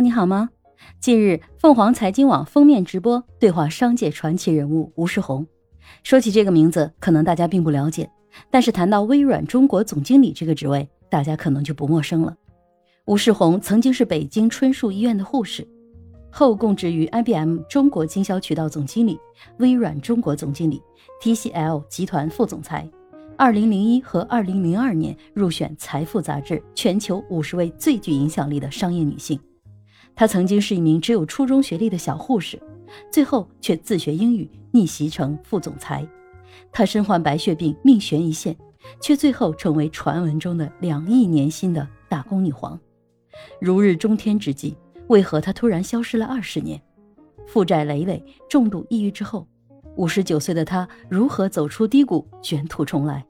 你好吗？近日，凤凰财经网封面直播对话商界传奇人物吴世红。说起这个名字，可能大家并不了解，但是谈到微软中国总经理这个职位，大家可能就不陌生了。吴世红曾经是北京春树医院的护士，后供职于 IBM 中国经销渠道总经理、微软中国总经理、TCL 集团副总裁。二零零一和二零零二年入选《财富》杂志全球五十位最具影响力的商业女性。她曾经是一名只有初中学历的小护士，最后却自学英语，逆袭成副总裁。她身患白血病，命悬一线，却最后成为传闻中的两亿年薪的打工女皇。如日中天之际，为何她突然消失了二十年？负债累累，重度抑郁之后。五十九岁的她如何走出低谷，卷土重来？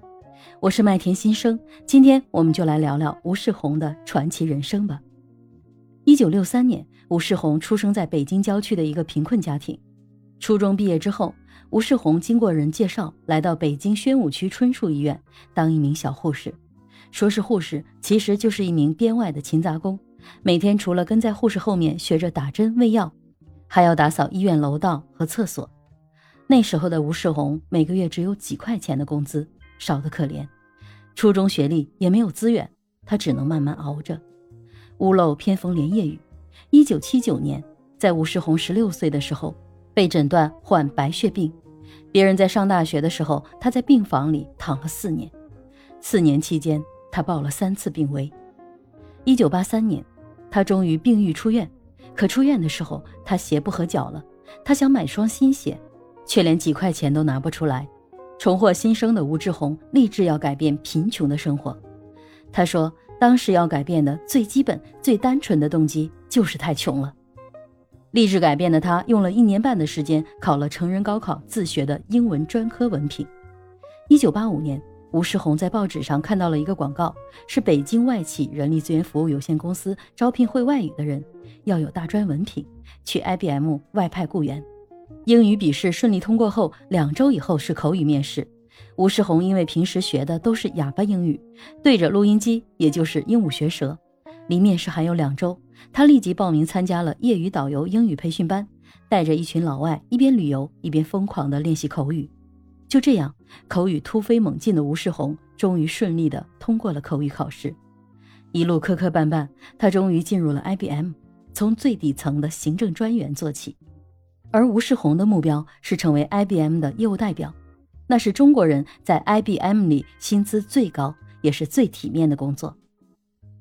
我是麦田新生，今天我们就来聊聊吴世红的传奇人生吧。一九六三年，吴世红出生在北京郊区的一个贫困家庭。初中毕业之后，吴世红经过人介绍，来到北京宣武区春树医院当一名小护士。说是护士，其实就是一名编外的勤杂工，每天除了跟在护士后面学着打针喂药，还要打扫医院楼道和厕所。那时候的吴世红每个月只有几块钱的工资，少得可怜。初中学历也没有资源，他只能慢慢熬着。屋漏偏逢连夜雨。一九七九年，在吴世红十六岁的时候，被诊断患白血病。别人在上大学的时候，他在病房里躺了四年。四年期间，他报了三次病危。一九八三年，他终于病愈出院。可出院的时候，他鞋不合脚了。他想买双新鞋。却连几块钱都拿不出来。重获新生的吴志红立志要改变贫穷的生活。他说：“当时要改变的最基本、最单纯的动机就是太穷了。”立志改变的他用了一年半的时间考了成人高考自学的英文专科文凭。一九八五年，吴世红在报纸上看到了一个广告，是北京外企人力资源服务有限公司招聘会外语的人，要有大专文凭，去 IBM 外派雇员。英语笔试顺利通过后，两周以后是口语面试。吴世红因为平时学的都是哑巴英语，对着录音机也就是鹦鹉学舌。离面试还有两周，他立即报名参加了业余导游英语培训班，带着一群老外一边旅游一边疯狂地练习口语。就这样，口语突飞猛进的吴世红终于顺利地通过了口语考试。一路磕磕绊绊，他终于进入了 IBM，从最底层的行政专员做起。而吴世红的目标是成为 IBM 的业务代表，那是中国人在 IBM 里薪资最高也是最体面的工作。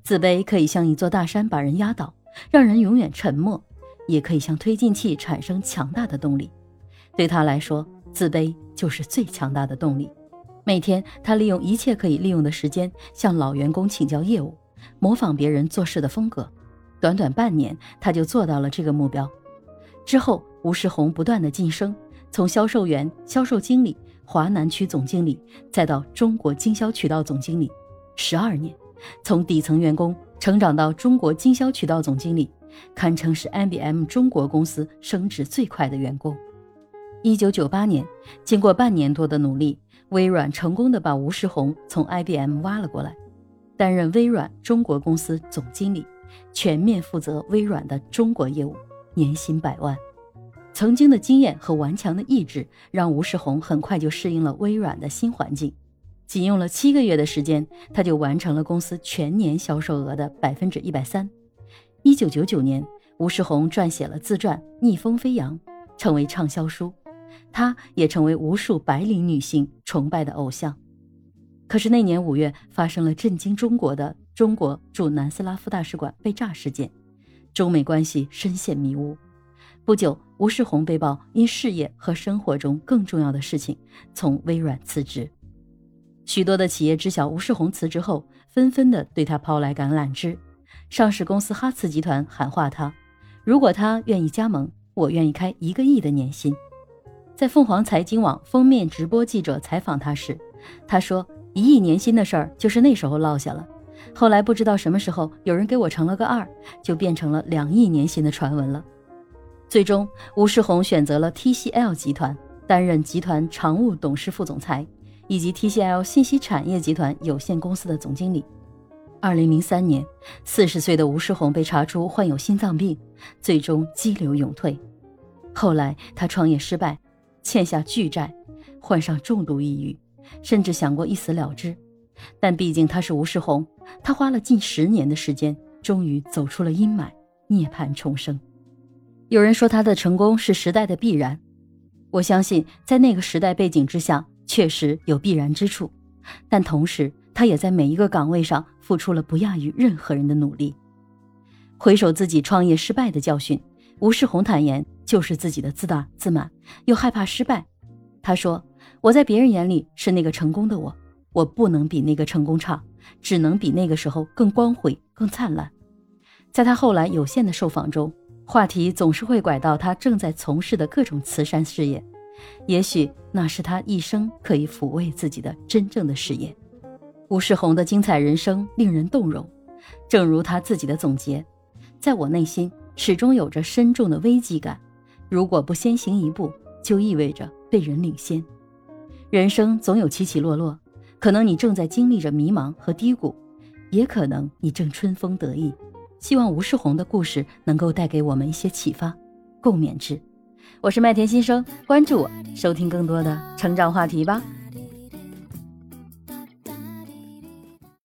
自卑可以像一座大山把人压倒，让人永远沉默；也可以像推进器产生强大的动力。对他来说，自卑就是最强大的动力。每天，他利用一切可以利用的时间向老员工请教业务，模仿别人做事的风格。短短半年，他就做到了这个目标。之后，吴世红不断的晋升，从销售员、销售经理、华南区总经理，再到中国经销渠道总经理，十二年，从底层员工成长到中国经销渠道总经理，堪称是 IBM 中国公司升职最快的员工。一九九八年，经过半年多的努力，微软成功的把吴世红从 IBM 挖了过来，担任微软中国公司总经理，全面负责微软的中国业务。年薪百万，曾经的经验和顽强的意志，让吴世红很快就适应了微软的新环境。仅用了七个月的时间，他就完成了公司全年销售额的百分之一百三。一九九九年，吴世红撰写了自传《逆风飞扬》，成为畅销书，他也成为无数白领女性崇拜的偶像。可是那年五月，发生了震惊中国的中国驻南斯拉夫大使馆被炸事件。中美关系深陷迷雾。不久，吴世红被曝因事业和生活中更重要的事情，从微软辞职。许多的企业知晓吴世红辞职后，纷纷的对他抛来橄榄枝。上市公司哈茨集团喊话他：“如果他愿意加盟，我愿意开一个亿的年薪。”在凤凰财经网封面直播记者采访他时，他说：“一亿年薪的事儿就是那时候落下了。”后来不知道什么时候有人给我乘了个二，就变成了两亿年薪的传闻了。最终，吴世红选择了 TCL 集团担任集团常务董事副总裁，以及 TCL 信息产业集团有限公司的总经理。二零零三年，四十岁的吴世红被查出患有心脏病，最终激流勇退。后来他创业失败，欠下巨债，患上重度抑郁，甚至想过一死了之。但毕竟他是吴世红，他花了近十年的时间，终于走出了阴霾，涅槃重生。有人说他的成功是时代的必然，我相信在那个时代背景之下，确实有必然之处。但同时，他也在每一个岗位上付出了不亚于任何人的努力。回首自己创业失败的教训，吴世红坦言，就是自己的自大自满，又害怕失败。他说：“我在别人眼里是那个成功的我，我不能比那个成功差，只能比那个时候更光辉、更灿烂。”在他后来有限的受访中，话题总是会拐到他正在从事的各种慈善事业，也许那是他一生可以抚慰自己的真正的事业。吴世红的精彩人生令人动容，正如他自己的总结：“在我内心始终有着深重的危机感，如果不先行一步，就意味着被人领先。人生总有起起落落，可能你正在经历着迷茫和低谷，也可能你正春风得意。希望吴世红的故事能够带给我们一些启发，共勉之。我是麦田新生，关注我，收听更多的成长话题吧。